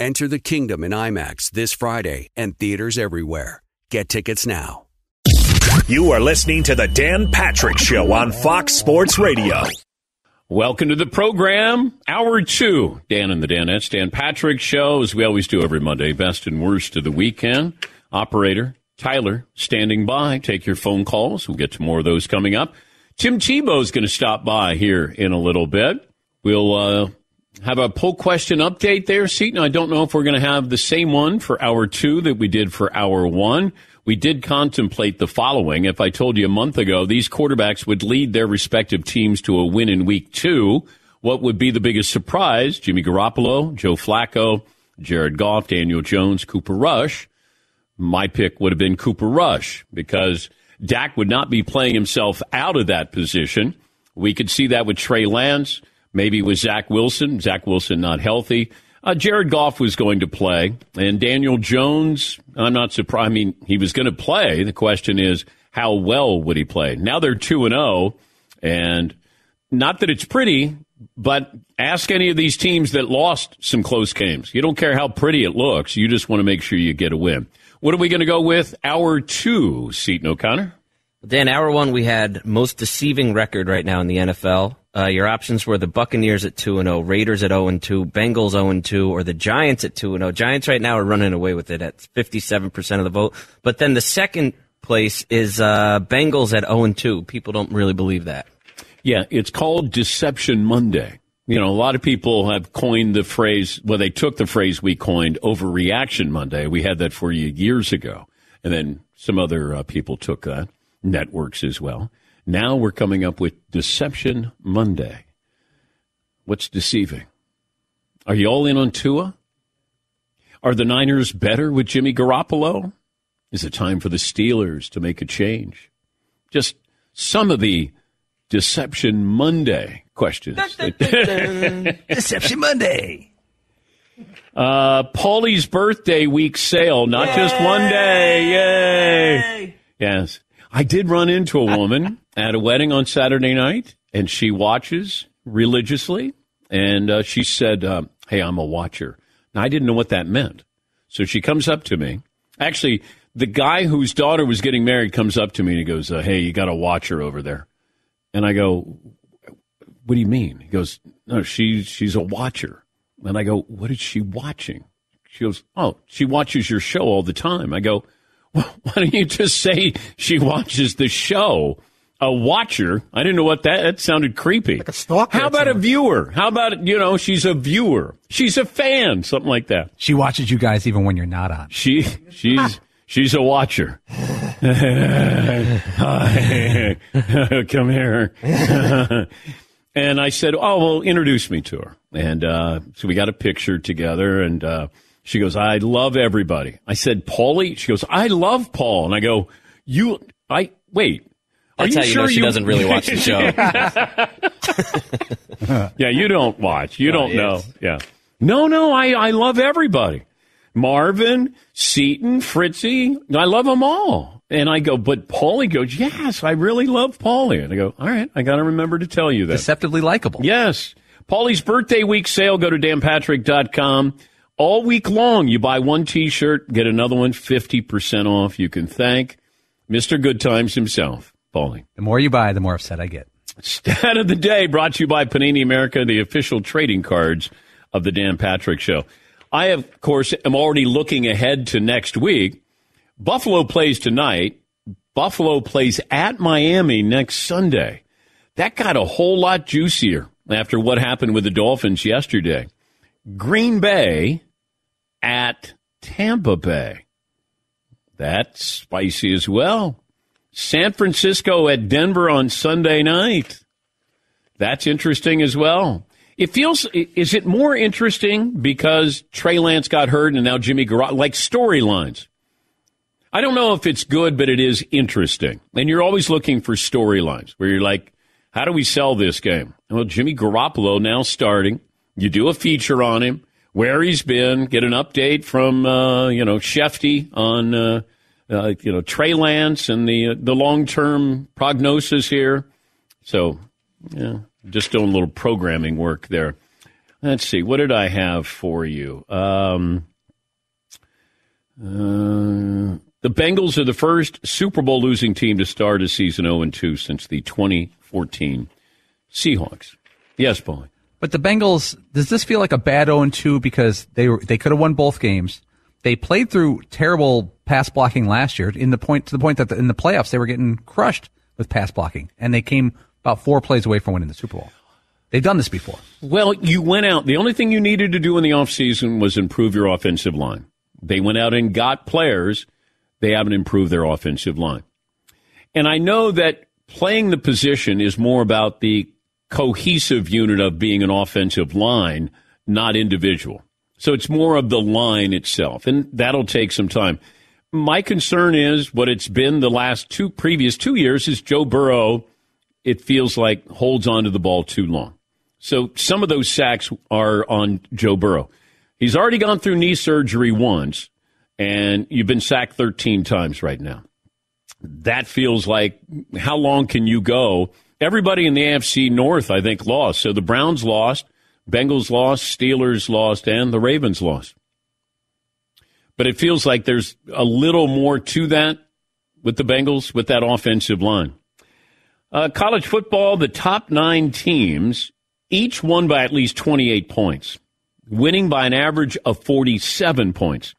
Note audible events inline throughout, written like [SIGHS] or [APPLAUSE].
Enter the kingdom in IMAX this Friday and theaters everywhere. Get tickets now. You are listening to the Dan Patrick Show on Fox Sports Radio. Welcome to the program, hour two. Dan and the Danettes, Dan Patrick Show, as we always do every Monday, best and worst of the weekend. Operator Tyler standing by. Take your phone calls. We'll get to more of those coming up. Tim Tebow's going to stop by here in a little bit. We'll uh, have a poll question update there, Seton. I don't know if we're going to have the same one for hour two that we did for hour one. We did contemplate the following. If I told you a month ago these quarterbacks would lead their respective teams to a win in week two, what would be the biggest surprise? Jimmy Garoppolo, Joe Flacco, Jared Goff, Daniel Jones, Cooper Rush. My pick would have been Cooper Rush because Dak would not be playing himself out of that position. We could see that with Trey Lance maybe with Zach Wilson. Zach Wilson not healthy. Uh, Jared Goff was going to play, and Daniel Jones. I'm not surprised. I mean, he was going to play. The question is, how well would he play? Now they're two and zero, oh, and not that it's pretty, but ask any of these teams that lost some close games. You don't care how pretty it looks. You just want to make sure you get a win. What are we going to go with? Hour two, Seton O'Connor. Dan, hour one, we had most deceiving record right now in the NFL. Uh, your options were the Buccaneers at 2 0, Raiders at 0 2, Bengals 0 2, or the Giants at 2 0. Giants right now are running away with it at 57% of the vote. But then the second place is uh, Bengals at 0 2. People don't really believe that. Yeah, it's called Deception Monday. You know, a lot of people have coined the phrase, well, they took the phrase we coined overreaction Monday. We had that for you years ago. And then some other uh, people took that, networks as well. Now we're coming up with Deception Monday. What's deceiving? Are you all in on Tua? Are the Niners better with Jimmy Garoppolo? Is it time for the Steelers to make a change? Just some of the Deception Monday questions. [LAUGHS] Deception Monday. Uh, Paulie's birthday week sale, not Yay! just one day. Yay! Yes. I did run into a woman at a wedding on Saturday night, and she watches religiously. And uh, she said, uh, Hey, I'm a watcher. I didn't know what that meant. So she comes up to me. Actually, the guy whose daughter was getting married comes up to me and he goes, uh, Hey, you got a watcher over there. And I go, What do you mean? He goes, No, she's, she's a watcher. And I go, What is she watching? She goes, Oh, she watches your show all the time. I go, [LAUGHS] why don't you just say she watches the show? A watcher. I didn't know what that. That sounded creepy. Like a stalker. How about a viewer? How about you know she's a viewer? She's a fan. Something like that. She watches you guys even when you're not on. She she's she's a watcher. [LAUGHS] Come here. [LAUGHS] and I said, "Oh well, introduce me to her." And uh, so we got a picture together, and uh, she goes, I love everybody. I said, Paulie? She goes, I love Paul. And I go, You, I, wait, That's you how you sure know she you- doesn't really watch the [LAUGHS] show. yeah, you don't watch. You don't yes. know. Yeah. No, no, I, I love everybody. Marvin, Seton, Fritzy. I love them all. And I go, but Paulie goes, yes, I really love Paulie. And I go, all right, I got to remember to tell you that. Deceptively likable. Yes. Paulie's birthday week sale. Go to danpatrick.com. All week long, you buy one t shirt, get another one 50% off. You can thank Mr. Good Times himself, Paulie. The more you buy, the more upset I get. Stat of the day brought to you by Panini America, the official trading cards of the Dan Patrick Show. I, of course, am already looking ahead to next week. Buffalo plays tonight. Buffalo plays at Miami next Sunday. That got a whole lot juicier after what happened with the Dolphins yesterday. Green Bay at Tampa Bay. That's spicy as well. San Francisco at Denver on Sunday night. That's interesting as well. It feels, is it more interesting because Trey Lance got hurt and now Jimmy Garoppolo, like storylines? I don't know if it's good, but it is interesting. And you're always looking for storylines where you're like, how do we sell this game? Well, Jimmy Garoppolo now starting. You do a feature on him, where he's been, get an update from, uh, you know, Schefty on, uh, uh, you know, Trey Lance and the, uh, the long term prognosis here. So, yeah, just doing a little programming work there. Let's see. What did I have for you? Um, uh, the Bengals are the first Super Bowl losing team to start a season 0 and 2 since the 2014 Seahawks. Yes, boy. But the Bengals, does this feel like a bad 0 2 because they were, they could have won both games? They played through terrible pass blocking last year in the point to the point that the, in the playoffs they were getting crushed with pass blocking and they came about four plays away from winning the Super Bowl. They've done this before. Well, you went out. The only thing you needed to do in the offseason was improve your offensive line. They went out and got players. They haven't improved their offensive line. And I know that playing the position is more about the cohesive unit of being an offensive line, not individual. So it's more of the line itself, and that'll take some time. My concern is what it's been the last two previous two years is Joe Burrow. It feels like holds on to the ball too long. So some of those sacks are on Joe Burrow. He's already gone through knee surgery once, and you've been sacked 13 times right now. That feels like how long can you go? Everybody in the AFC North, I think, lost. So the Browns lost, Bengals lost, Steelers lost, and the Ravens lost. But it feels like there's a little more to that with the Bengals, with that offensive line. Uh, college football, the top nine teams each won by at least 28 points, winning by an average of 47 points.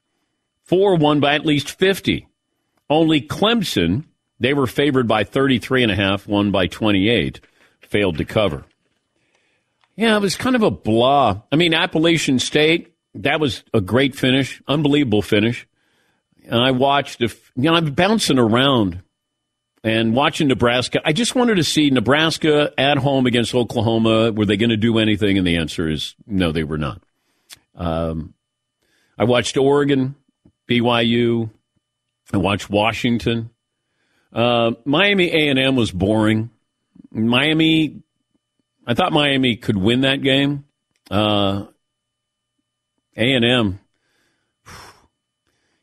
Four won by at least 50. Only Clemson, they were favored by 33 and a half, won by 28, failed to cover. Yeah, it was kind of a blah. I mean, Appalachian State, that was a great finish, unbelievable finish. And I watched, if, you know, I'm bouncing around and watching Nebraska. I just wanted to see Nebraska at home against Oklahoma. Were they going to do anything? And the answer is no, they were not. Um, I watched Oregon, BYU. I watched Washington. Uh, Miami A and M was boring. Miami, I thought Miami could win that game. Uh, A and M,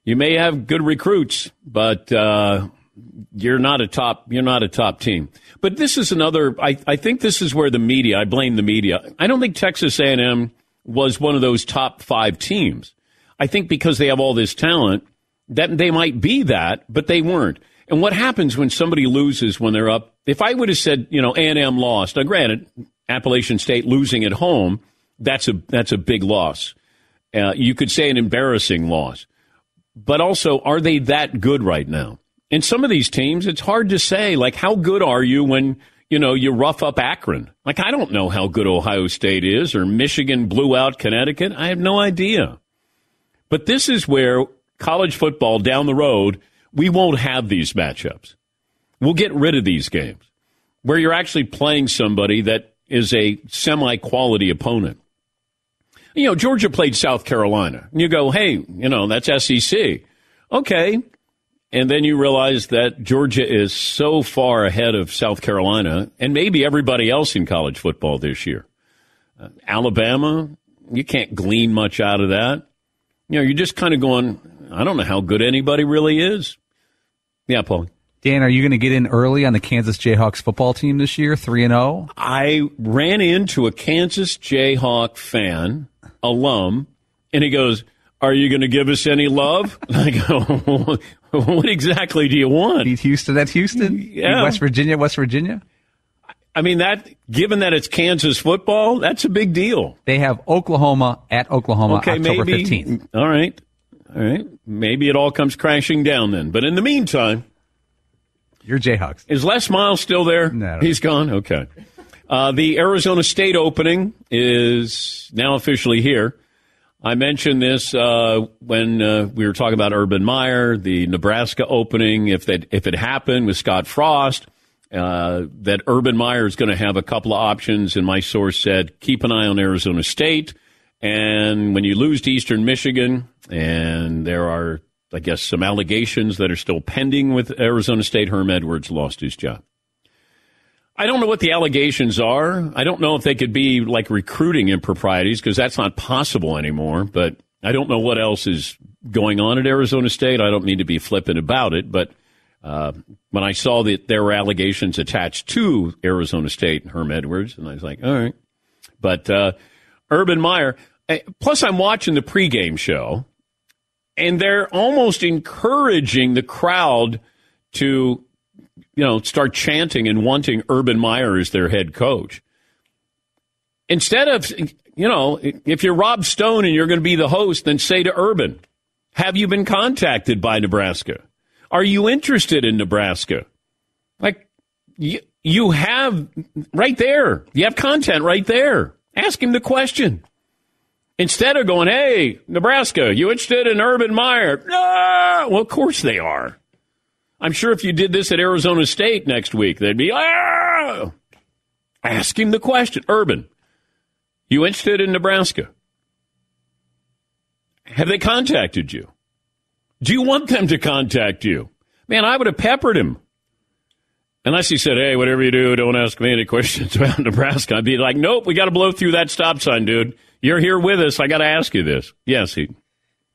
you may have good recruits, but uh, you're not a top. You're not a top team. But this is another. I, I think this is where the media. I blame the media. I don't think Texas A and M was one of those top five teams. I think because they have all this talent that they might be that, but they weren't. And what happens when somebody loses when they're up? If I would have said, you know, A and M lost. Now, granted, Appalachian State losing at home, that's a that's a big loss. Uh, you could say an embarrassing loss. But also, are they that good right now? And some of these teams, it's hard to say. Like, how good are you when you know you rough up Akron? Like, I don't know how good Ohio State is, or Michigan blew out Connecticut. I have no idea. But this is where college football down the road, we won't have these matchups. We'll get rid of these games where you're actually playing somebody that is a semi quality opponent. You know, Georgia played South Carolina. And you go, hey, you know, that's SEC. Okay. And then you realize that Georgia is so far ahead of South Carolina and maybe everybody else in college football this year. Uh, Alabama, you can't glean much out of that. You know, you're just kind of going, I don't know how good anybody really is. Yeah, Paul. Dan, are you going to get in early on the Kansas Jayhawks football team this year, 3 and 0? I ran into a Kansas Jayhawk fan, alum, and he goes, Are you going to give us any love? [LAUGHS] I go, What exactly do you want? Beat Houston at Houston? Yeah. West Virginia, West Virginia? I mean, that, given that it's Kansas football, that's a big deal. They have Oklahoma at Oklahoma Okay, October maybe. 15th. All right. All right. Maybe it all comes crashing down then. But in the meantime, You're Jayhawks. Is Les Miles still there? No. He's gone? Okay. Uh, the Arizona State opening is now officially here. I mentioned this uh, when uh, we were talking about Urban Meyer, the Nebraska opening. If that if it happened with Scott Frost, uh, that Urban Meyer is going to have a couple of options, and my source said keep an eye on Arizona State. And when you lose to Eastern Michigan, and there are, I guess, some allegations that are still pending with Arizona State, Herm Edwards lost his job. I don't know what the allegations are. I don't know if they could be like recruiting improprieties because that's not possible anymore. But I don't know what else is going on at Arizona State. I don't mean to be flippant about it, but uh, when I saw that there were allegations attached to Arizona State and Herm Edwards, and I was like, all right. But uh, Urban Meyer, eh, plus I'm watching the pregame show, and they're almost encouraging the crowd to you know, start chanting and wanting Urban Meyer as their head coach. Instead of, you know, if you're Rob Stone and you're going to be the host, then say to Urban, have you been contacted by Nebraska? Are you interested in Nebraska? Like, you, you have right there, you have content right there. Ask him the question. Instead of going, hey, Nebraska, you interested in Urban Meyer? Well, of course they are. I'm sure if you did this at Arizona State next week, they'd be, ah! ask him the question. Urban, you interested in Nebraska? Have they contacted you? Do you want them to contact you? Man, I would have peppered him. Unless he said, hey, whatever you do, don't ask me any questions [LAUGHS] about Nebraska. I'd be like, nope, we got to blow through that stop sign, dude. You're here with us. I got to ask you this. Yes, he.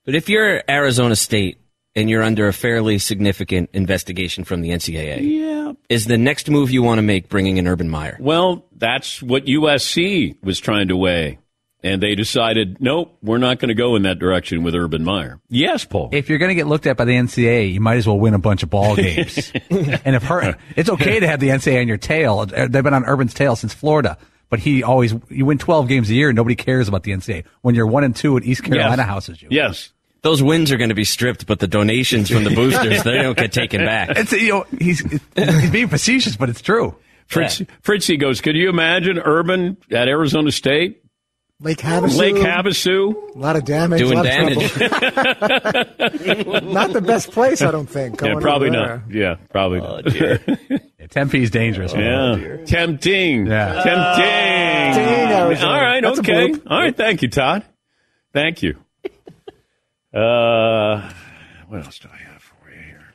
But if you're Arizona State and you're under a fairly significant investigation from the NCAA, Yeah. is the next move you want to make bringing in Urban Meyer? Well, that's what USC was trying to weigh. And they decided, nope, we're not going to go in that direction with Urban Meyer. Yes, Paul. If you're going to get looked at by the NCAA, you might as well win a bunch of ball games. [LAUGHS] and if her, it's okay to have the NCAA on your tail. They've been on Urban's tail since Florida, but he always you win 12 games a year. Nobody cares about the NCAA when you're one and two at East Carolina Yes. houses you. Yes. Those wins are going to be stripped, but the donations from the boosters, they don't get taken back. [LAUGHS] It's you know he's he's being facetious, but it's true. Fritz, Fritzy goes, could you imagine Urban at Arizona State? Lake Havasu. Lake Havasu? A lot of damage. Doing a lot damage. Of trouble. [LAUGHS] not the best place, I don't think. Yeah, probably not. Yeah, probably Oh, not. [LAUGHS] Yeah, Tempe's dangerous. Yeah. Oh, Tempting. Yeah. Tempting. Tempting, All right, That's okay. All right, thank you, Todd. Thank you. Uh, what else do I have for you here?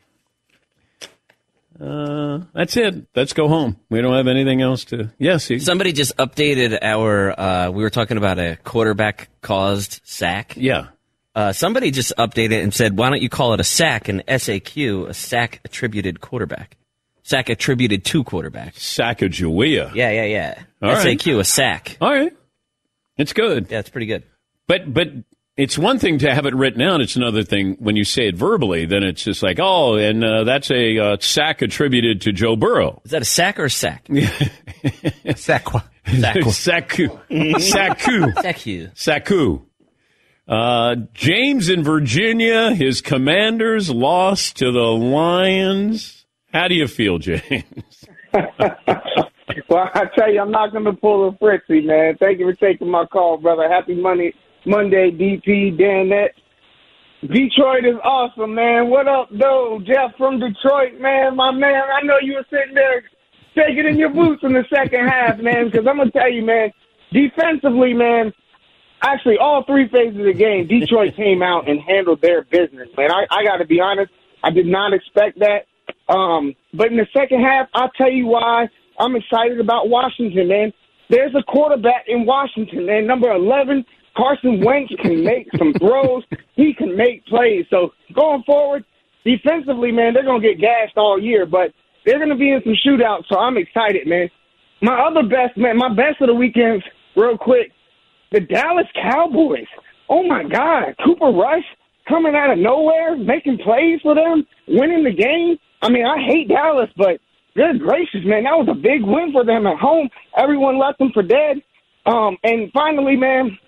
Uh, that's it. Let's go home. We don't have anything else to. Yes, Somebody just updated our. Uh, we were talking about a quarterback caused sack. yeah. Uh, somebody just updated and said, "Why don't you call it a sack, an SAQ, a sack attributed quarterback, sack attributed to quarterback?" sack of Sacagawea. Yeah, yeah, yeah. All right. SAQ, a sack. All right. It's good. Yeah, it's pretty good. But but it's one thing to have it written out. It's another thing when you say it verbally. Then it's just like, oh, and uh, that's a uh, sack attributed to Joe Burrow. Is that a sack or a sack? Sacqua. Saku. Saku. Sack Saku. [LAUGHS] Uh, James in Virginia, his commanders lost to the Lions. How do you feel, James? [LAUGHS] Well, I tell you, I'm not going to pull a Fritzy, man. Thank you for taking my call, brother. Happy Monday, Monday, DP, Dan Net. Detroit is awesome, man. What up, though? Jeff from Detroit, man. My man, I know you were sitting there shaking in your boots in the second half, man, because I'm going to tell you, man, defensively, man, actually all three phases of the game, Detroit [LAUGHS] came out and handled their business, man. I, I got to be honest. I did not expect that. Um, but in the second half, I'll tell you why I'm excited about Washington, man. There's a quarterback in Washington, man. Number 11, Carson Wentz can make some throws. He can make plays. So going forward, defensively, man, they're going to get gashed all year, but they're going to be in some shootouts. So I'm excited, man. My other best, man, my best of the weekends, real quick, the Dallas Cowboys. Oh my God, Cooper Rush coming out of nowhere, making plays for them, winning the game. I mean, I hate Dallas, but good gracious, man, that was a big win for them at home. Everyone left them for dead. Um, and finally, man,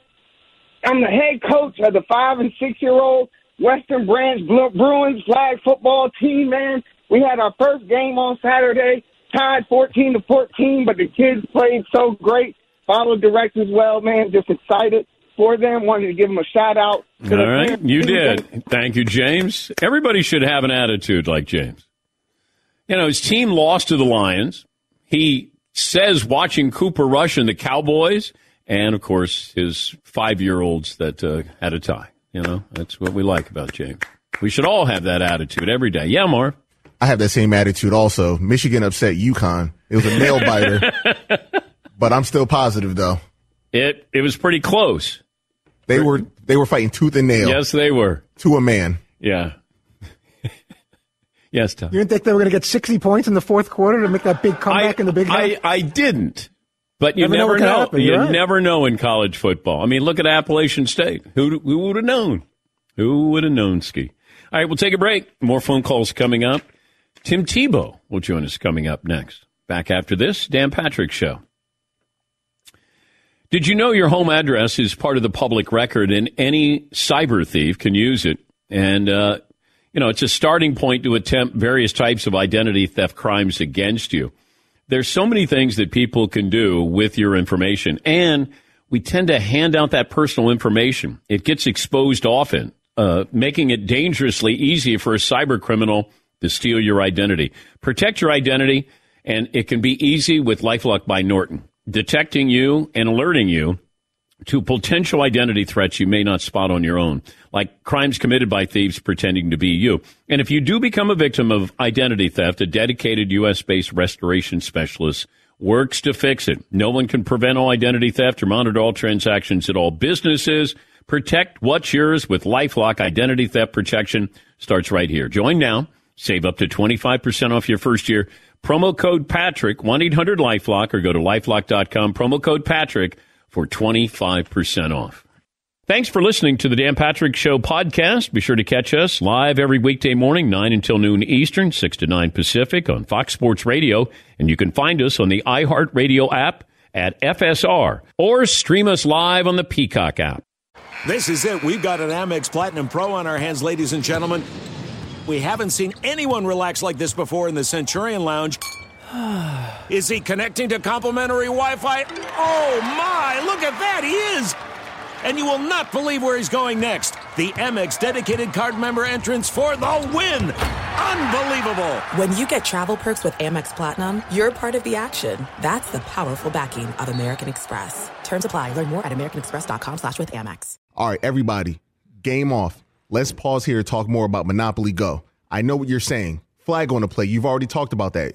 I'm the head coach of the five and six year old Western Branch Bruins flag football team, man. We had our first game on Saturday, tied 14 to 14, but the kids played so great. Followed directions well, man. Just excited for them. Wanted to give them a shout out. All right, you did. Thank you, James. Everybody should have an attitude like James. You know, his team lost to the Lions. He says watching Cooper Rush and the Cowboys, and of course his five-year-olds that uh, had a tie. You know, that's what we like about James. We should all have that attitude every day. Yeah, Marv. I have that same attitude also. Michigan upset UConn. It was a nail biter, [LAUGHS] but I'm still positive though. It it was pretty close. They were they were fighting tooth and nail. Yes, they were to a man. Yeah. [LAUGHS] yes, Tom. You didn't think they were going to get 60 points in the fourth quarter to make that big comeback I, in the big I, I didn't. But you never, never know. know. You right. never know in college football. I mean, look at Appalachian State. Who who would have known? Who would have known, Ski? All right, we'll take a break. More phone calls coming up. Tim Tebow will join us coming up next. Back after this, Dan Patrick Show. Did you know your home address is part of the public record and any cyber thief can use it? And, uh, you know, it's a starting point to attempt various types of identity theft crimes against you. There's so many things that people can do with your information, and we tend to hand out that personal information. It gets exposed often, uh, making it dangerously easy for a cyber criminal to steal your identity. Protect your identity, and it can be easy with LifeLock by Norton, detecting you and alerting you to potential identity threats you may not spot on your own, like crimes committed by thieves pretending to be you. And if you do become a victim of identity theft, a dedicated U.S. based restoration specialist works to fix it. No one can prevent all identity theft or monitor all transactions at all businesses. Protect what's yours with LifeLock Identity Theft Protection starts right here. Join now. Save up to 25% off your first year. Promo code Patrick, 1-800-LifeLock, or go to lifelock.com. Promo code Patrick for 25% off. Thanks for listening to the Dan Patrick Show podcast. Be sure to catch us live every weekday morning, 9 until noon Eastern, 6 to 9 Pacific on Fox Sports Radio. And you can find us on the iHeartRadio app at FSR or stream us live on the Peacock app. This is it. We've got an Amex Platinum Pro on our hands, ladies and gentlemen. We haven't seen anyone relax like this before in the Centurion Lounge. [SIGHS] Is he connecting to complimentary Wi Fi? Oh my, look at that, he is! And you will not believe where he's going next. The Amex dedicated card member entrance for the win! Unbelievable! When you get travel perks with Amex Platinum, you're part of the action. That's the powerful backing of American Express. Terms apply. Learn more at americanexpress.com slash with Amex. All right, everybody, game off. Let's pause here to talk more about Monopoly Go. I know what you're saying. Flag on the play. You've already talked about that.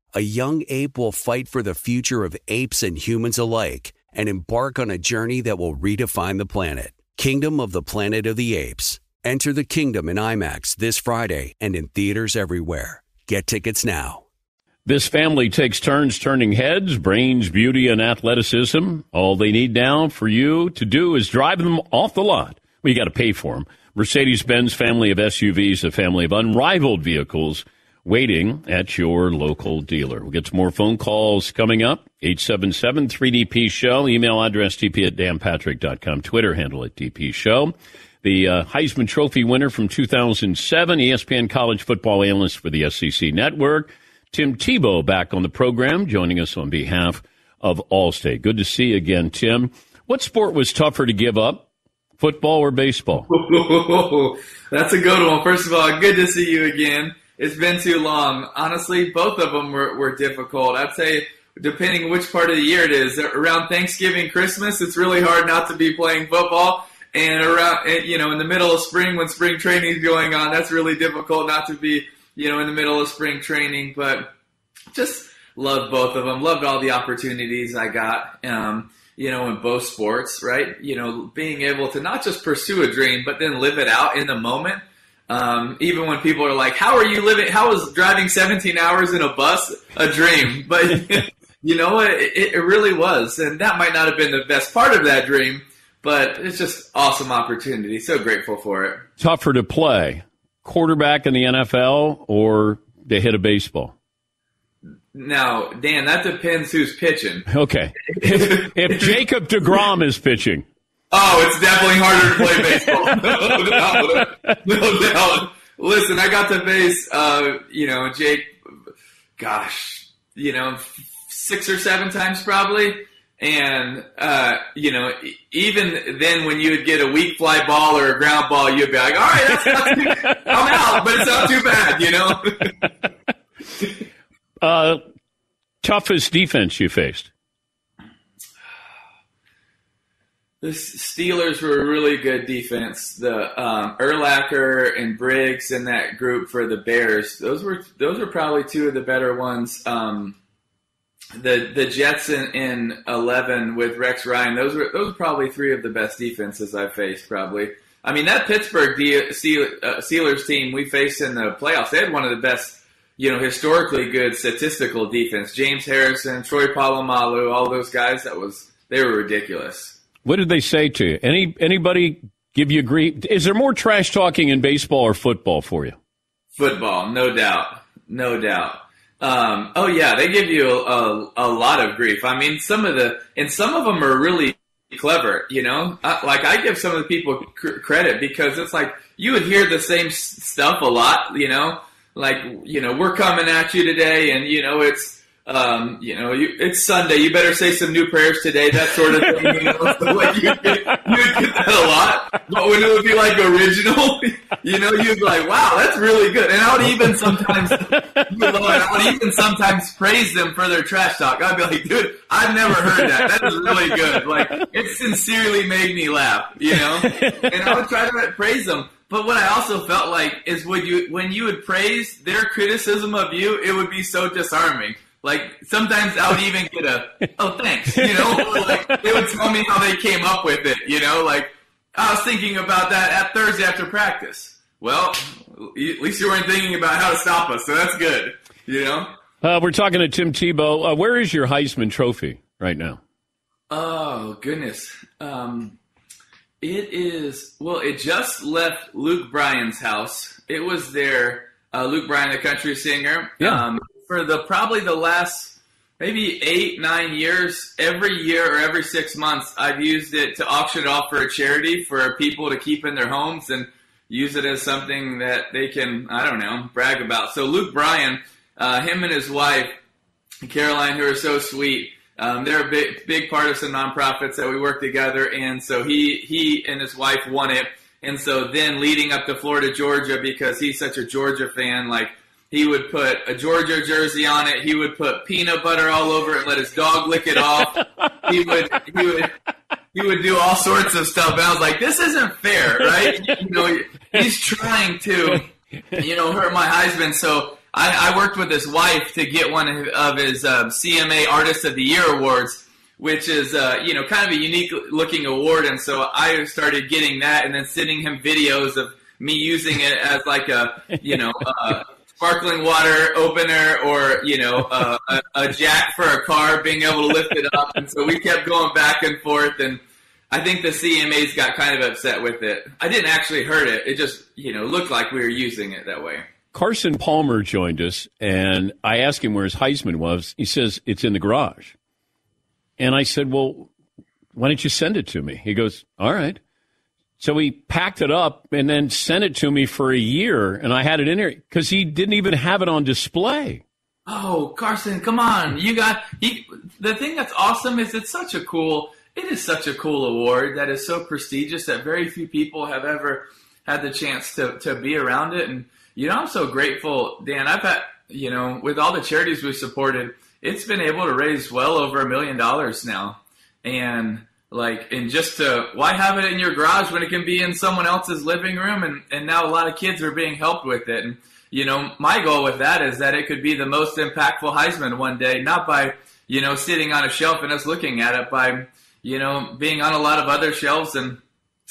a young ape will fight for the future of apes and humans alike and embark on a journey that will redefine the planet. Kingdom of the Planet of the Apes. Enter the kingdom in IMAX this Friday and in theaters everywhere. Get tickets now. This family takes turns turning heads, brains, beauty, and athleticism. All they need now for you to do is drive them off the lot. Well, you got to pay for them. Mercedes Benz family of SUVs, a family of unrivaled vehicles waiting at your local dealer. We'll get some more phone calls coming up. 877 3DP Show. Email address dp at danpatrick.com. Twitter handle at DP Show. The uh, Heisman Trophy winner from 2007, ESPN college football analyst for the SEC Network. Tim Tebow back on the program, joining us on behalf of Allstate. Good to see you again, Tim. What sport was tougher to give up, football or baseball? [LAUGHS] That's a good one. First of all, good to see you again. It's been too long. Honestly, both of them were, were difficult. I'd say, depending which part of the year it is, around Thanksgiving, Christmas, it's really hard not to be playing football. And around, you know, in the middle of spring, when spring training is going on, that's really difficult not to be, you know, in the middle of spring training. But just loved both of them. Loved all the opportunities I got. Um, you know, in both sports, right? You know, being able to not just pursue a dream, but then live it out in the moment. Um, even when people are like, "How are you living? How is driving 17 hours in a bus a dream?" [LAUGHS] But you know what? It, it really was, and that might not have been the best part of that dream, but it's just awesome opportunity. So grateful for it. Tougher to play, quarterback in the NFL or to hit a baseball? Now, Dan, that depends who's pitching. Okay. If, if [LAUGHS] Jacob DeGrom is pitching. Oh, it's definitely harder to play baseball. [LAUGHS] no, doubt. no doubt. Listen, I got to face, uh, you know, Jake, gosh, you know, six or seven times probably. And, uh, you know, even then when you would get a weak fly ball or a ground ball, you'd be like, all right, that's not too, I'm out, but it's not too bad, you know? [LAUGHS] Uh, toughest defense you faced? The Steelers were a really good defense. The um, Urlacher and Briggs and that group for the Bears, those were those were probably two of the better ones. Um, the the Jets in, in eleven with Rex Ryan, those were those were probably three of the best defenses I faced. Probably, I mean that Pittsburgh De- uh, Steelers team we faced in the playoffs, they had one of the best, you know, historically good statistical defense. James Harrison, Troy Polamalu, all those guys. That was they were ridiculous. What did they say to you? Any anybody give you grief? Is there more trash talking in baseball or football for you? Football, no doubt, no doubt. Um, oh yeah, they give you a, a, a lot of grief. I mean, some of the and some of them are really clever. You know, uh, like I give some of the people cr- credit because it's like you would hear the same s- stuff a lot. You know, like you know we're coming at you today, and you know it's um, you know, you, it's Sunday. You better say some new prayers today. That sort of thing. You know, like you, get, that a lot. But when it would be like original, [LAUGHS] you know, you'd be like, "Wow, that's really good." And I would even sometimes. [LAUGHS] I would even sometimes praise them for their trash talk. I'd be like, "Dude, I've never heard that. That is really good. Like, it sincerely made me laugh." You know, and I would try to praise them. But what I also felt like is when you when you would praise their criticism of you, it would be so disarming. Like sometimes I would even get a oh thanks, you know, [LAUGHS] like they would tell me how they came up with it, you know, like I was thinking about that at Thursday after practice. Well, at least you weren't thinking about how to stop us, so that's good, you know. Uh, we're talking to Tim Tebow. Uh, where is your Heisman Trophy right now? Oh goodness, um, it is well. It just left Luke Bryan's house. It was there. Uh, Luke Bryan, the country singer. Yeah. Um, for the probably the last maybe eight nine years, every year or every six months, I've used it to auction it off for a charity for people to keep in their homes and use it as something that they can I don't know brag about. So Luke Bryan, uh, him and his wife Caroline, who are so sweet. Um, they're a big, big part of some nonprofits that we work together, and so he he and his wife won it. And so then leading up to Florida, Georgia, because he's such a Georgia fan, like he would put a Georgia jersey on it. He would put peanut butter all over it, and let his dog lick it off. he would he would he would do all sorts of stuff. And I was like, this isn't fair, right? You know, he's trying to, you know, hurt my Heisman. So I, I worked with his wife to get one of his uh, CMA Artist of the Year awards, which is uh, you know kind of a unique looking award. And so I started getting that, and then sending him videos of me using it as like a you know. Uh, sparkling water opener or you know a, a jack for a car being able to lift it up and so we kept going back and forth and i think the cmas got kind of upset with it i didn't actually hurt it it just you know looked like we were using it that way Carson Palmer joined us, and I asked him where his Heisman was. He says it's in the garage. And I said, Well, why don't you send it to me? He goes, All right. So he packed it up and then sent it to me for a year, and I had it in there because he didn't even have it on display. Oh, Carson, come on! You got he, the thing that's awesome is it's such a cool. It is such a cool award that is so prestigious that very few people have ever had the chance to to be around it. And you know, I'm so grateful, Dan. I've had you know, with all the charities we've supported, it's been able to raise well over a million dollars now, and like and just to why have it in your garage when it can be in someone else's living room? And and now a lot of kids are being helped with it. And you know my goal with that is that it could be the most impactful heisman one day not by you know sitting on a shelf and us looking at it by you know being on a lot of other shelves and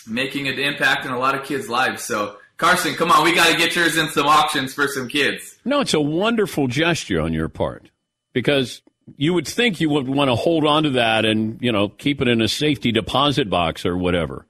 making an impact in a lot of kids lives. So carson come on we got to get yours in some auctions for some kids. No, it's a wonderful gesture on your part. Because you would think you would want to hold on to that and you know keep it in a safety deposit box or whatever.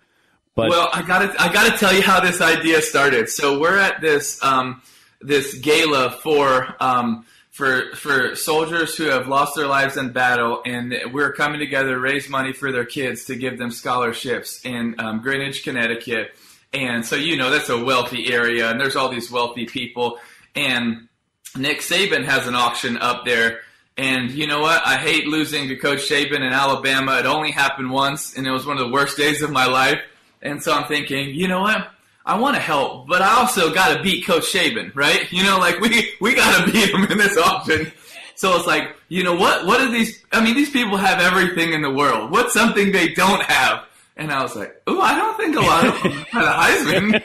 But well, I gotta I gotta tell you how this idea started. So we're at this um, this gala for um, for for soldiers who have lost their lives in battle, and we're coming together to raise money for their kids to give them scholarships in um, Greenwich, Connecticut. And so you know that's a wealthy area, and there's all these wealthy people. And Nick Saban has an auction up there. And you know what? I hate losing to Coach Saban in Alabama. It only happened once, and it was one of the worst days of my life. And so I'm thinking, you know what? I want to help, but I also got to beat Coach Saban, right? You know, like we [LAUGHS] we got to beat him in this auction. So it's like, you know what? What are these? I mean, these people have everything in the world. What's something they don't have? And I was like, oh, I don't think a lot of them [LAUGHS] had a Heisman.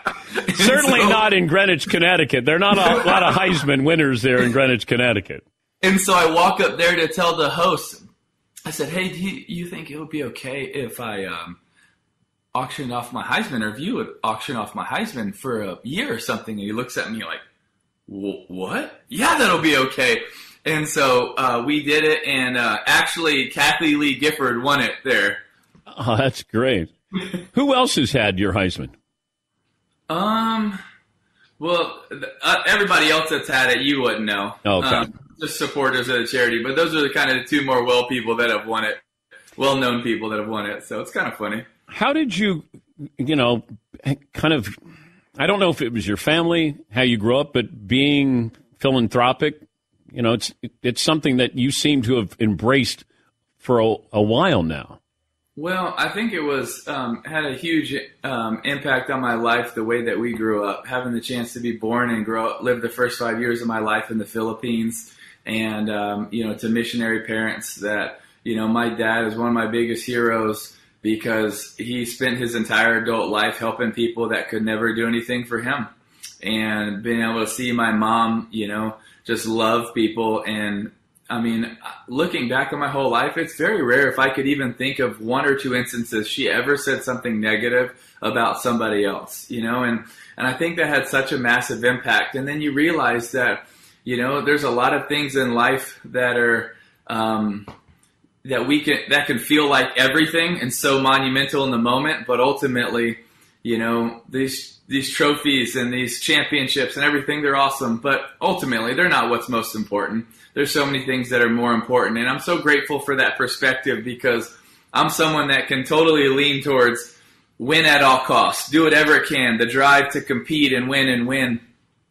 [LAUGHS] [LAUGHS] certainly so- not in Greenwich, Connecticut. There are not a lot of Heisman winners there in Greenwich, Connecticut. And so I walk up there to tell the host, I said, "Hey, do you, you think it would be okay if I um, auctioned off my Heisman, or if you would auction off my Heisman for a year or something?" And he looks at me like, "What? Yeah, that'll be okay." And so uh, we did it, and uh, actually, Kathie Lee Gifford won it there. Oh, that's great. [LAUGHS] Who else has had your Heisman? Um, well, uh, everybody else that's had it, you wouldn't know. Okay. Um, just supporters of the charity, but those are the kind of the two more well people that have won it, well known people that have won it. So it's kind of funny. How did you, you know, kind of, I don't know if it was your family, how you grew up, but being philanthropic, You know, it's it's something that you seem to have embraced for a, a while now. Well, I think it was um, had a huge um, impact on my life the way that we grew up, having the chance to be born and grow live the first five years of my life in the Philippines, and um, you know, to missionary parents that you know, my dad is one of my biggest heroes because he spent his entire adult life helping people that could never do anything for him, and being able to see my mom, you know, just love people and I mean, looking back on my whole life, it's very rare if I could even think of one or two instances she ever said something negative about somebody else, you know, and, and I think that had such a massive impact. And then you realize that, you know, there's a lot of things in life that are, um, that we can, that can feel like everything and so monumental in the moment, but ultimately, you know, these, these trophies and these championships and everything, they're awesome, but ultimately they're not what's most important there's so many things that are more important. And I'm so grateful for that perspective because I'm someone that can totally lean towards win at all costs, do whatever it can, the drive to compete and win and win.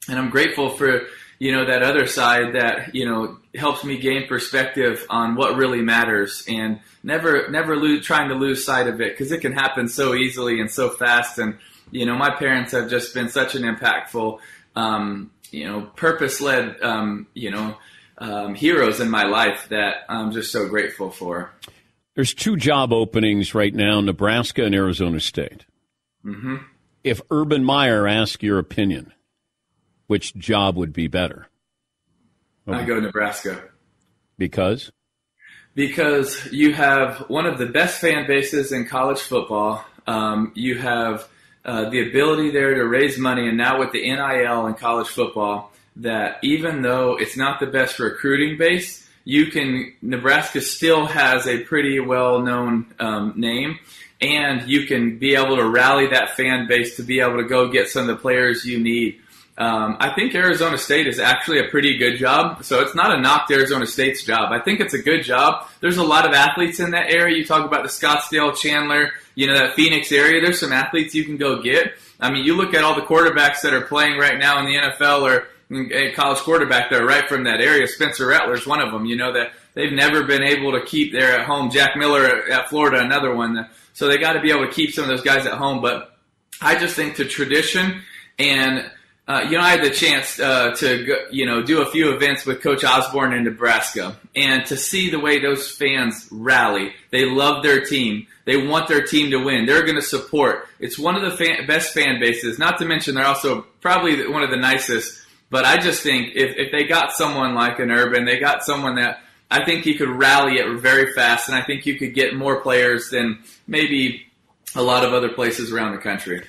And I'm grateful for, you know, that other side that, you know, helps me gain perspective on what really matters and never, never lose, trying to lose sight of it because it can happen so easily and so fast. And, you know, my parents have just been such an impactful, um, you know, purpose led, um, you know, um, heroes in my life that I'm just so grateful for. There's two job openings right now, Nebraska and Arizona State. Mm-hmm. If Urban Meyer asked your opinion, which job would be better? Okay. I go Nebraska. Because? Because you have one of the best fan bases in college football. Um, you have uh, the ability there to raise money, and now with the NIL in college football, that even though it's not the best recruiting base, you can Nebraska still has a pretty well known um, name, and you can be able to rally that fan base to be able to go get some of the players you need. Um, I think Arizona State is actually a pretty good job. So it's not a knock to Arizona State's job. I think it's a good job. There's a lot of athletes in that area. You talk about the Scottsdale, Chandler, you know, that Phoenix area. There's some athletes you can go get. I mean, you look at all the quarterbacks that are playing right now in the NFL or college quarterback there right from that area. Spencer Rattler's one of them. You know that they've never been able to keep there at home. Jack Miller at Florida, another one. So they got to be able to keep some of those guys at home. But I just think the tradition and uh, you know, I had the chance uh, to you know do a few events with Coach Osborne in Nebraska, and to see the way those fans rally. They love their team. They want their team to win. They're going to support. It's one of the fan, best fan bases. Not to mention, they're also probably one of the nicest but I just think if, if they got someone like an Urban, they got someone that I think you could rally it very fast, and I think you could get more players than maybe a lot of other places around the country.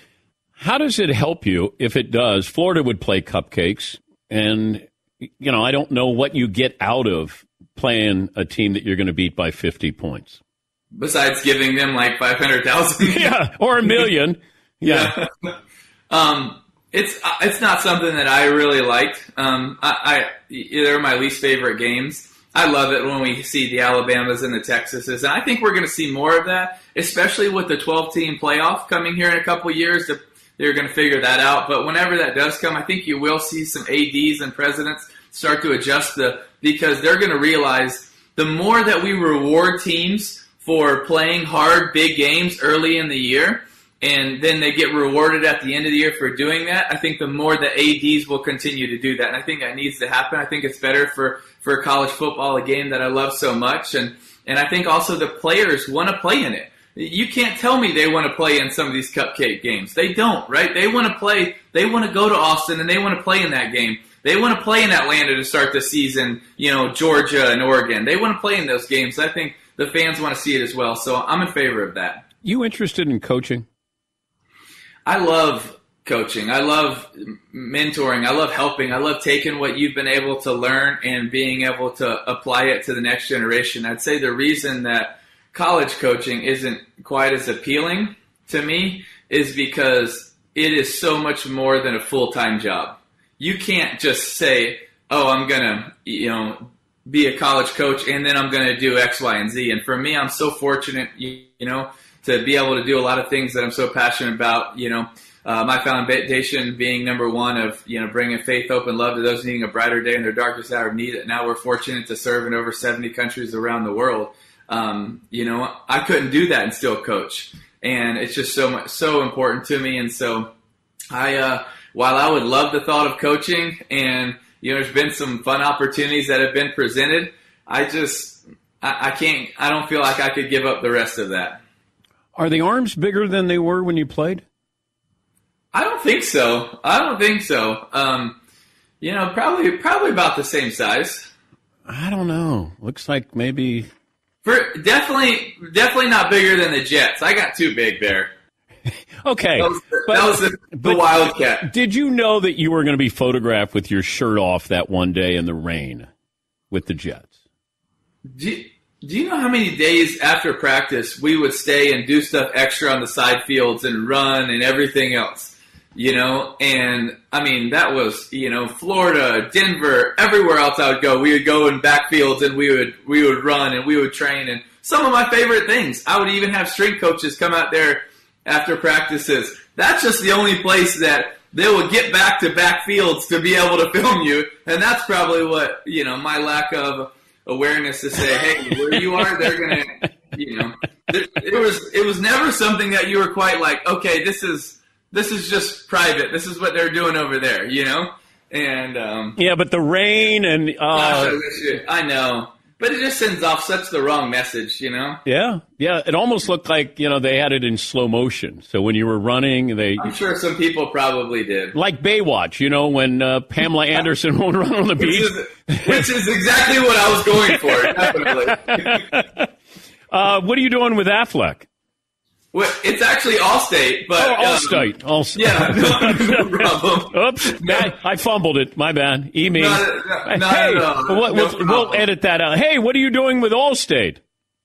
How does it help you if it does? Florida would play cupcakes, and you know I don't know what you get out of playing a team that you're going to beat by 50 points. Besides giving them like 500,000, [LAUGHS] yeah, or a million, [LAUGHS] yeah. yeah. [LAUGHS] um, it's it's not something that I really liked. Um, I, I they're my least favorite games. I love it when we see the Alabamas and the Texases, and I think we're going to see more of that, especially with the 12 team playoff coming here in a couple years. They're going to figure that out. But whenever that does come, I think you will see some ADs and presidents start to adjust the because they're going to realize the more that we reward teams for playing hard big games early in the year and then they get rewarded at the end of the year for doing that, I think the more the ADs will continue to do that. And I think that needs to happen. I think it's better for, for college football, a game that I love so much. And, and I think also the players want to play in it. You can't tell me they want to play in some of these cupcake games. They don't, right? They want to play, they want to go to Austin and they want to play in that game. They want to play in Atlanta to start the season, you know, Georgia and Oregon. They want to play in those games. I think the fans want to see it as well. So I'm in favor of that. You interested in coaching? I love coaching. I love mentoring. I love helping. I love taking what you've been able to learn and being able to apply it to the next generation. I'd say the reason that college coaching isn't quite as appealing to me is because it is so much more than a full-time job. You can't just say, "Oh, I'm going to, you know, be a college coach and then I'm going to do X, Y, and Z." And for me, I'm so fortunate, you know, to be able to do a lot of things that I'm so passionate about. You know, uh, my foundation being number one of you know bringing faith, hope, and love to those needing a brighter day in their darkest hour of need. Now we're fortunate to serve in over 70 countries around the world. Um, you know, I couldn't do that and still coach, and it's just so much so important to me. And so, I uh, while I would love the thought of coaching, and you know, there's been some fun opportunities that have been presented. I just I, I can't. I don't feel like I could give up the rest of that. Are the arms bigger than they were when you played? I don't think so. I don't think so. Um, you know, probably probably about the same size. I don't know. Looks like maybe For definitely definitely not bigger than the Jets. I got too big there. [LAUGHS] Okay, That was the, that was the, the Wildcat. Did you know that you were going to be photographed with your shirt off that one day in the rain with the Jets? Do you know how many days after practice we would stay and do stuff extra on the side fields and run and everything else? You know, and I mean that was you know Florida, Denver, everywhere else I would go. We would go in backfields and we would we would run and we would train and some of my favorite things. I would even have strength coaches come out there after practices. That's just the only place that they will get back to backfields to be able to film you, and that's probably what you know my lack of awareness to say, hey, where you are, they're gonna, you know, it, it was it was never something that you were quite like, okay, this is this is just private. This is what they're doing over there, you know, and um, Yeah, but the rain and gosh, uh, I, wish it- I know, but it just sends off such the wrong message, you know. yeah, yeah, it almost looked like you know they had it in slow motion. So when you were running, they I'm sure some people probably did. like Baywatch, you know, when uh, Pamela [LAUGHS] Anderson [LAUGHS] won't run on the Which beach. is, [LAUGHS] which is exactly what I was going for. Definitely. Uh, what are you doing with Aflac? Well, it's actually Allstate, but Oh, um, Allstate. Allstate. Yeah, [LAUGHS] no, [LAUGHS] problem. Oops, I, I fumbled it. My bad. E me. Not- not- not hey, at all. we'll, No we'll, we'll edit that out. Hey, what are you doing with Allstate?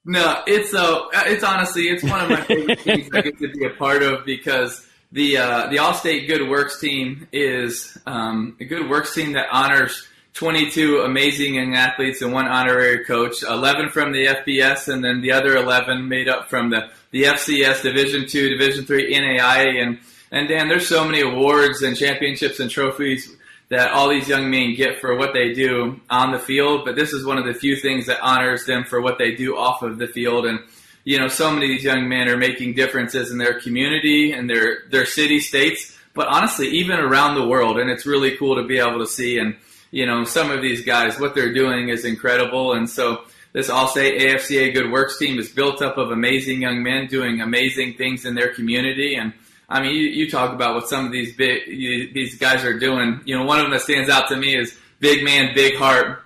No, it's uh, it's honestly it's one of my favorite [LAUGHS] things I get to be a part of because the uh, the Allstate Good Works team is um, a good works team that honors 22 amazing young athletes and one honorary coach, 11 from the FBS, and then the other 11 made up from the the FCS Division Two, Division Three NAIA, and and Dan, there's so many awards and championships and trophies that all these young men get for what they do on the field, but this is one of the few things that honors them for what they do off of the field. And you know, so many of these young men are making differences in their community and their their city, states, but honestly, even around the world. And it's really cool to be able to see. And you know, some of these guys, what they're doing is incredible. And so this Allstate AFCA Good Works team is built up of amazing young men doing amazing things in their community. And I mean, you, you talk about what some of these big you, these guys are doing. You know, one of them that stands out to me is big man, big heart.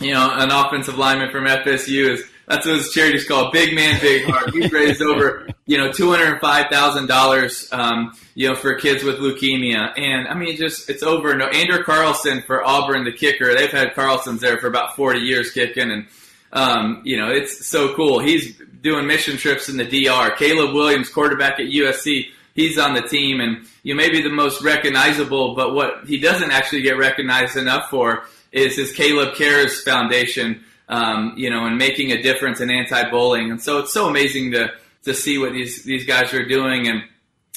You know, an offensive lineman from FSU is that's what his charity's called, Big Man, Big Heart. He's [LAUGHS] raised over you know two hundred five thousand dollars, um, you know, for kids with leukemia, and I mean, just it's over. No, Anders Carlson for Auburn, the kicker. They've had Carlson's there for about forty years kicking, and um, you know, it's so cool. He's doing mission trips in the DR. Caleb Williams, quarterback at USC, he's on the team, and you may be the most recognizable, but what he doesn't actually get recognized enough for is his Caleb Cares Foundation, um, you know, and making a difference in anti-bullying. And so it's so amazing to to see what these these guys are doing, and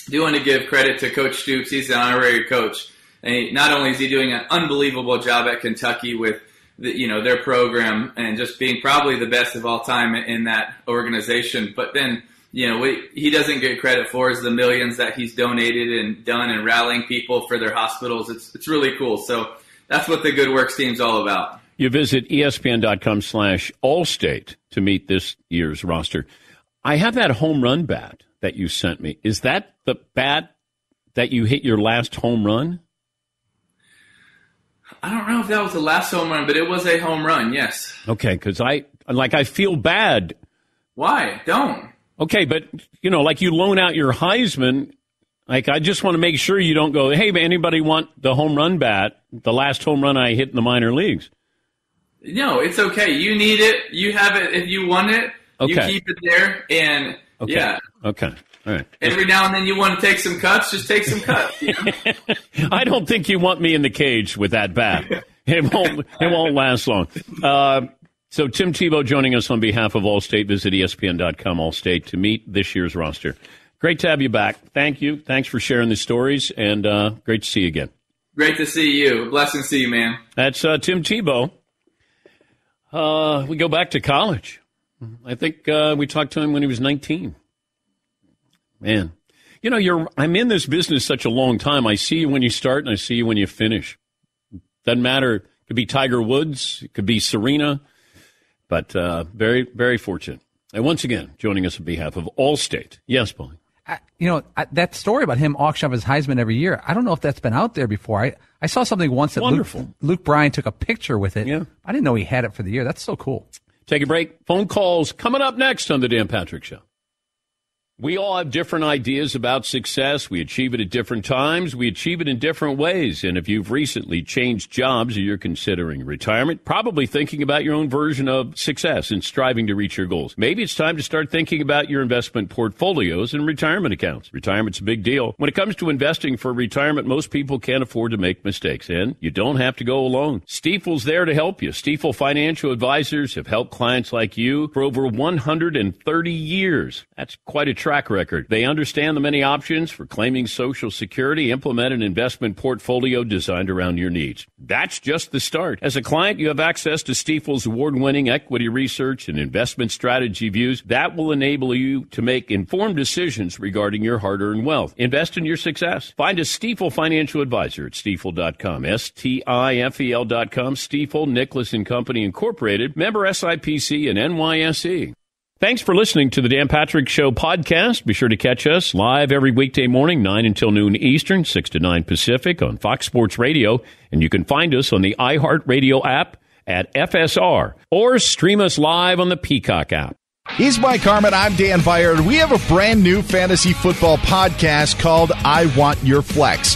do want to give credit to Coach Stoops. He's an honorary coach, and he, not only is he doing an unbelievable job at Kentucky with the, you know their program and just being probably the best of all time in that organization, but then you know what he doesn't get credit for is the millions that he's donated and done and rallying people for their hospitals. It's it's really cool. So that's what the Good Works team's all about. You visit ESPN.com slash Allstate to meet this year's roster. I have that home run bat that you sent me. Is that the bat that you hit your last home run? I don't know if that was the last home run, but it was a home run. Yes. Okay, because I like I feel bad. Why? Don't. Okay, but you know, like you loan out your Heisman. Like I just want to make sure you don't go. Hey, anybody want the home run bat? The last home run I hit in the minor leagues. No, it's okay. You need it. You have it. If you want it, you keep it there. And Okay. yeah, Okay. Right. every now and then you want to take some cuts. Just take some cuts. you know? [LAUGHS] I don't think you want me in the cage with that bat. [LAUGHS] It won't. It won't last long. Uh, so Tim Tebow joining us on behalf of Allstate. Visit ESPN.com Allstate to meet this year's roster. Great to have you back. Thank you. Thanks for sharing the stories, and uh, great to see you again. Great to see you. Blessing to see you, man. That's uh, Tim Tebow. Uh, we go back to college. I think uh, we talked to him when he was 19. Man, you know, you're. I'm in this business such a long time. I see you when you start, and I see you when you finish. Doesn't matter. It could be Tiger Woods. It could be Serena. But uh, very, very fortunate. And once again, joining us on behalf of Allstate. Yes, Paulie. I, you know I, that story about him auctioning off his Heisman every year. I don't know if that's been out there before. I, I saw something once that Luke, Wonderful. Luke Bryan took a picture with it. Yeah. I didn't know he had it for the year. That's so cool. Take a break. Phone calls coming up next on the Dan Patrick Show. We all have different ideas about success. We achieve it at different times. We achieve it in different ways. And if you've recently changed jobs or you're considering retirement, probably thinking about your own version of success and striving to reach your goals. Maybe it's time to start thinking about your investment portfolios and retirement accounts. Retirement's a big deal. When it comes to investing for retirement, most people can't afford to make mistakes, and you don't have to go alone. Stifel's there to help you. Stifel Financial Advisors have helped clients like you for over 130 years. That's quite a track record. They understand the many options for claiming Social Security, implement an investment portfolio designed around your needs. That's just the start. As a client, you have access to Stifel's award winning equity research and investment strategy views that will enable you to make informed decisions regarding your hard earned wealth. Invest in your success. Find a Stifel financial advisor at stifel.com. S T I F E L.com. Stifel, Nicolaus and Company Incorporated, member SIPC and NYSE. Thanks for listening to the Dan Patrick Show podcast. Be sure to catch us live every weekday morning, 9 until noon Eastern, 6 to 9 Pacific on Fox Sports Radio. And you can find us on the iHeartRadio app at FSR or stream us live on the Peacock app. He's Mike Harmon. I'm Dan Beyer. We have a brand new fantasy football podcast called I Want Your Flex.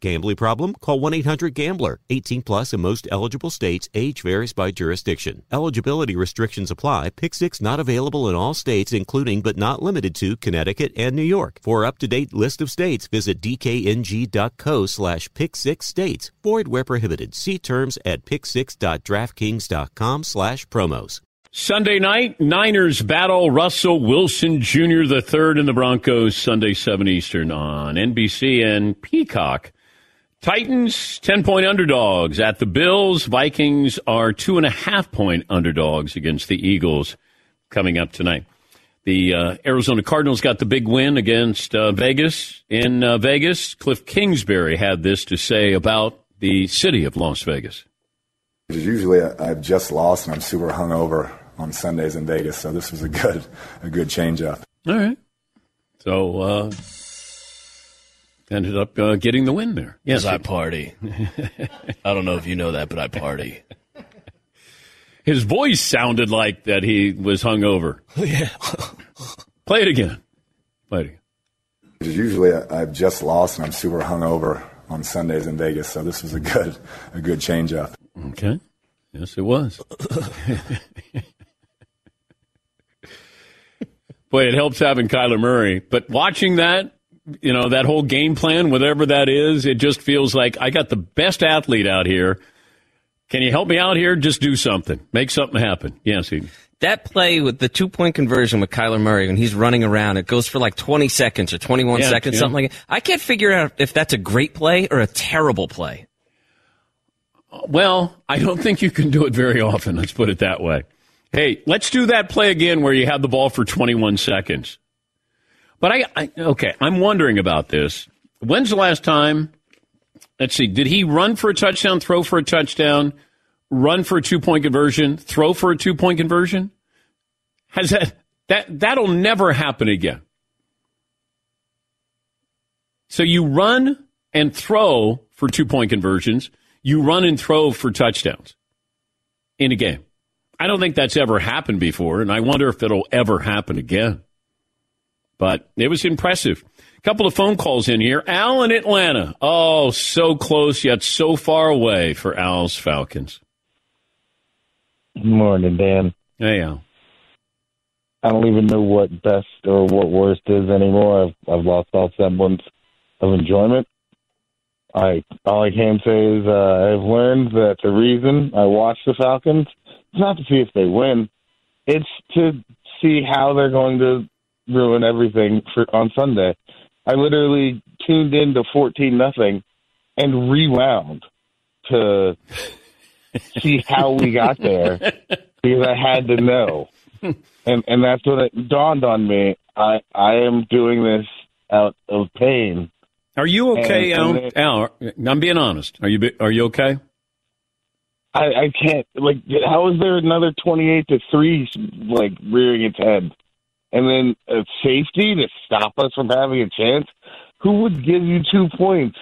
Gambling problem? Call 1 800 Gambler. 18 plus in most eligible states. Age varies by jurisdiction. Eligibility restrictions apply. Pick six not available in all states, including but not limited to Connecticut and New York. For up to date list of states, visit dkng.co slash pick six states. Void where prohibited. See terms at pick6.draftkings.com slash promos. Sunday night, Niners battle Russell Wilson Jr. the third in the Broncos Sunday 7 Eastern on NBC and Peacock. Titans, 10 point underdogs at the Bills. Vikings are two and a half point underdogs against the Eagles coming up tonight. The uh, Arizona Cardinals got the big win against uh, Vegas. In uh, Vegas, Cliff Kingsbury had this to say about the city of Las Vegas. Usually I've just lost and I'm super hungover on Sundays in Vegas. So this was a good a good change up. All right. So uh, ended up uh, getting the win there. Yes, I party. I don't know if you know that, but I party. His voice sounded like that he was hungover. [LAUGHS] yeah. Play it again. Play it again. Usually I've just lost and I'm super hungover on Sundays in Vegas. So this was a good a good change up. Okay. Yes, it was. [LAUGHS] Boy, it helps having Kyler Murray. But watching that, you know, that whole game plan, whatever that is, it just feels like I got the best athlete out here. Can you help me out here? Just do something. Make something happen. Yes, he. That play with the two point conversion with Kyler Murray when he's running around, it goes for like 20 seconds or 21 Yeah, seconds, yeah. something like that. I can't figure out if that's a great play or a terrible play. Well, I don't think you can do it very often. Let's put it that way. Hey, let's do that play again where you have the ball for 21 seconds. But I, I okay, I'm wondering about this. When's the last time? Let's see. Did he run for a touchdown, throw for a touchdown, run for a two point conversion, throw for a two point conversion? Has that that that'll never happen again? So you run and throw for two point conversions. You run and throw for touchdowns in a game. I don't think that's ever happened before, and I wonder if it'll ever happen again. But it was impressive. A couple of phone calls in here. Al in Atlanta. Oh, so close yet so far away for Al's Falcons. Good morning, Dan. Hey, Al. I don't even know what best or what worst is anymore. I've, I've lost all semblance of enjoyment. I all I can say is uh, I've learned that the reason I watch the Falcons is not to see if they win; it's to see how they're going to ruin everything for on Sunday. I literally tuned into fourteen nothing and rewound to [LAUGHS] see how we got there because I had to know, and and that's when it dawned on me. I I am doing this out of pain. Are you okay, And- Al? and Al, I'm being honest. Are you are you okay? I, I can't like. How is there another twenty-eight to three like rearing its head, and then a safety to stop us from having a chance? Who would give you two points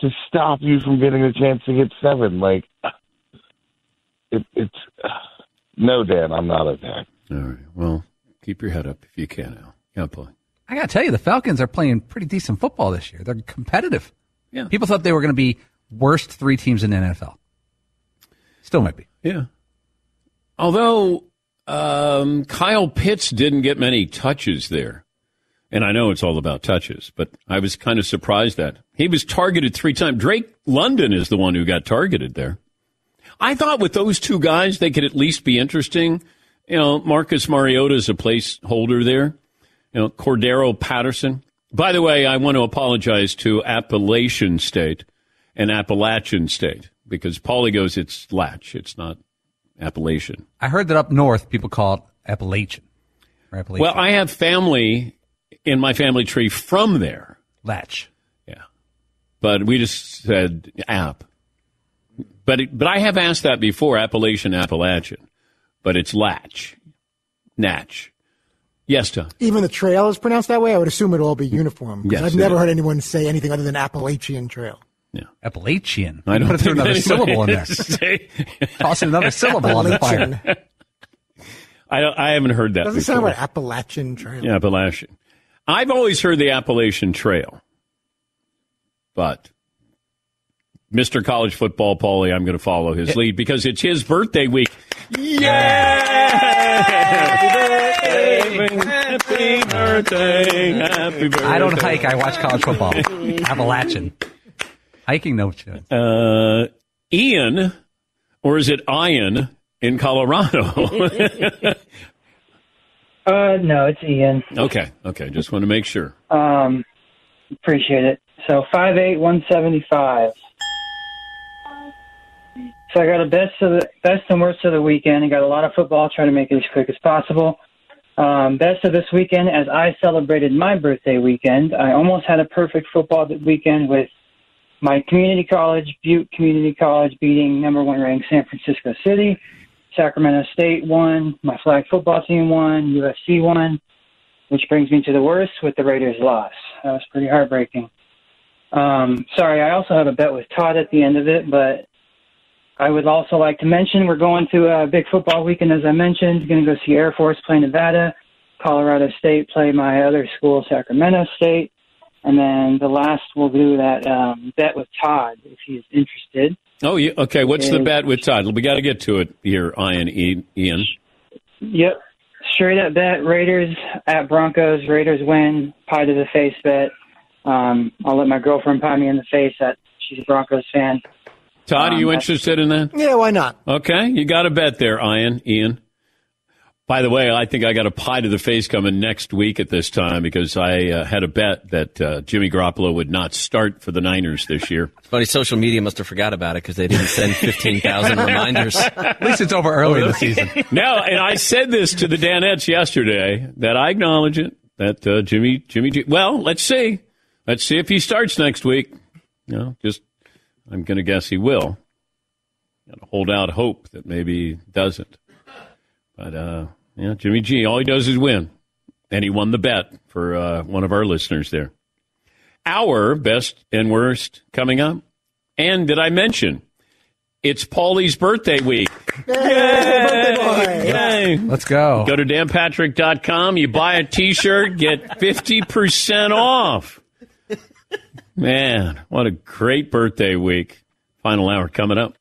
to stop you from getting a chance to get seven? Like, [SIGHS] it, it's [SIGHS] no, Dan. I'm not okay. All right. Well, keep your head up if you can, Al. Yeah, boy. I got to tell you, the Falcons are playing pretty decent football this year. They're competitive. Yeah. People thought they were going to be worst three teams in the NFL. Still might be. Yeah. Although um, Kyle Pitts didn't get many touches there. And I know it's all about touches, but I was kind of surprised that he was targeted three times. Drake London is the one who got targeted there. I thought with those two guys, they could at least be interesting. You know, Marcus Mariota is a placeholder there. You know, Cordarrelle Patterson. By the way, I want to apologize to Appalachian State and Appalachian State because Paulie goes, it's Latch, it's not Appalachian. I heard that up north people call it Appalachian. Appalachian. Well, I have family in my family tree from there. Latch. Yeah. But we just said app. But it, but I have asked that before, Appalachian, Appalachian. But it's Latch. Natch. Yes, Tom. Even the trail is pronounced that way. I would assume it'll all be uniform. Yes, I've never is. heard anyone say anything other than Appalachian Trail. Yeah. Appalachian. I don't Put think another syllable in there. [LAUGHS] Tossing another syllable on the fire. I, don't- I haven't heard that Doesn't before. sound like Appalachian Trail. Yeah, Appalachian. I've always heard the Appalachian Trail, but Mr. College Football, Paulie, I'm going to follow his lead because it's his birthday week. Yeah! Happy birthday, happy birthday. I don't hike. I watch college football. Appalachian. Hiking, no chance. Uh, Ian, or is it Ian in Colorado? [LAUGHS] Uh, no, it's Ian. okay, okay, just want to make sure. Um, appreciate it. So five eight one seventy five. So I got a best of the best and worst of the weekend. I got a lot of football. Try to make it as quick as possible. Um, best of this weekend, as I celebrated my birthday weekend, I almost had a perfect football weekend with my community college, Butte Community College, beating number one ranked San Francisco City. Sacramento State won. My flag football team won. USC won. Which brings me to the worst with the Raiders' loss. That was pretty heartbreaking. Um, sorry, I also have a bet with Todd at the end of it, but I would also like to mention we're going to a big football weekend, as I mentioned. Going to go see Air Force play Nevada, Colorado State play my other school, Sacramento State, and then the last we'll do that um, bet with Todd if he's interested. Oh, yeah, okay. What's the bet with Todd? We got to get to it here, Ian. Ian. Yep. Straight up bet. Raiders at Broncos. Raiders win. Pie to the face bet. Um, I'll let my girlfriend pie me in the face that she's a Broncos fan. Todd, are you Um, interested in that? Yeah, why not? Okay, you got a bet there, Ian. Ian. By the way, I think I got a pie to the face coming next week at this time because I uh, had a bet that uh, Jimmy Garoppolo would not start for the Niners this year. [LAUGHS] Funny, social media must have forgot about it because they didn't send 15,000 [LAUGHS] reminders. At least it's over early in the season. [LAUGHS] no, and I said this to the Danettes yesterday that I acknowledge it that uh, Jimmy Jimmy G. Well, let's see, let's see if he starts next week. You know, just I'm going to guess he will. Got to hold out hope that maybe he doesn't. But uh, yeah, Jimmy G. All he does is win, and he won the bet for uh, one of our listeners there. Our best and worst coming up, and did I mention? It's Paulie's birthday week. Yay! Let's go. Go to danpatrick.com. You buy a T-shirt, get 50% off. Man, what a great birthday week. Final hour coming up.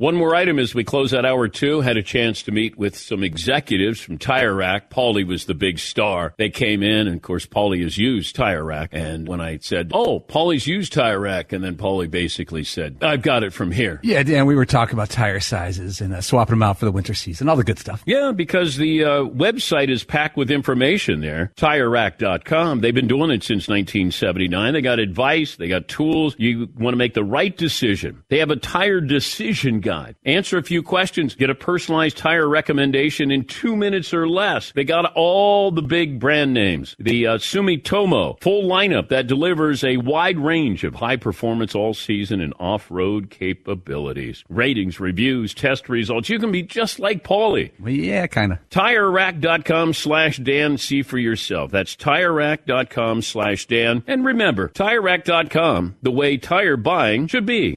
One more item as we close out hour two. Had a chance to meet with some executives from Tire Rack. Paulie was the big star. They came in, and of course, Paulie has used Tire Rack. And when I said, Oh, Paulie's used Tire Rack, and then Paulie basically said, I've got it from here. Yeah, Dan, we were talking about tire sizes and uh, swapping them out for the winter season, all the good stuff. Yeah, because the uh, website is packed with information there. TireRack.com. They've been doing it since 1979. They got advice, they got tools. You want to make the right decision. They have a tire decision guide. Answer a few questions, get a personalized tire recommendation in two minutes or less. They got all the big brand names. The uh, Sumitomo full lineup that delivers a wide range of high performance all season and off road capabilities. Ratings, reviews, test results. You can be just like Paulie. Well, yeah, kind of. TireRack.com slash Dan. See for yourself. That's TireRack.com slash Dan. And remember, TireRack.com, the way tire buying should be.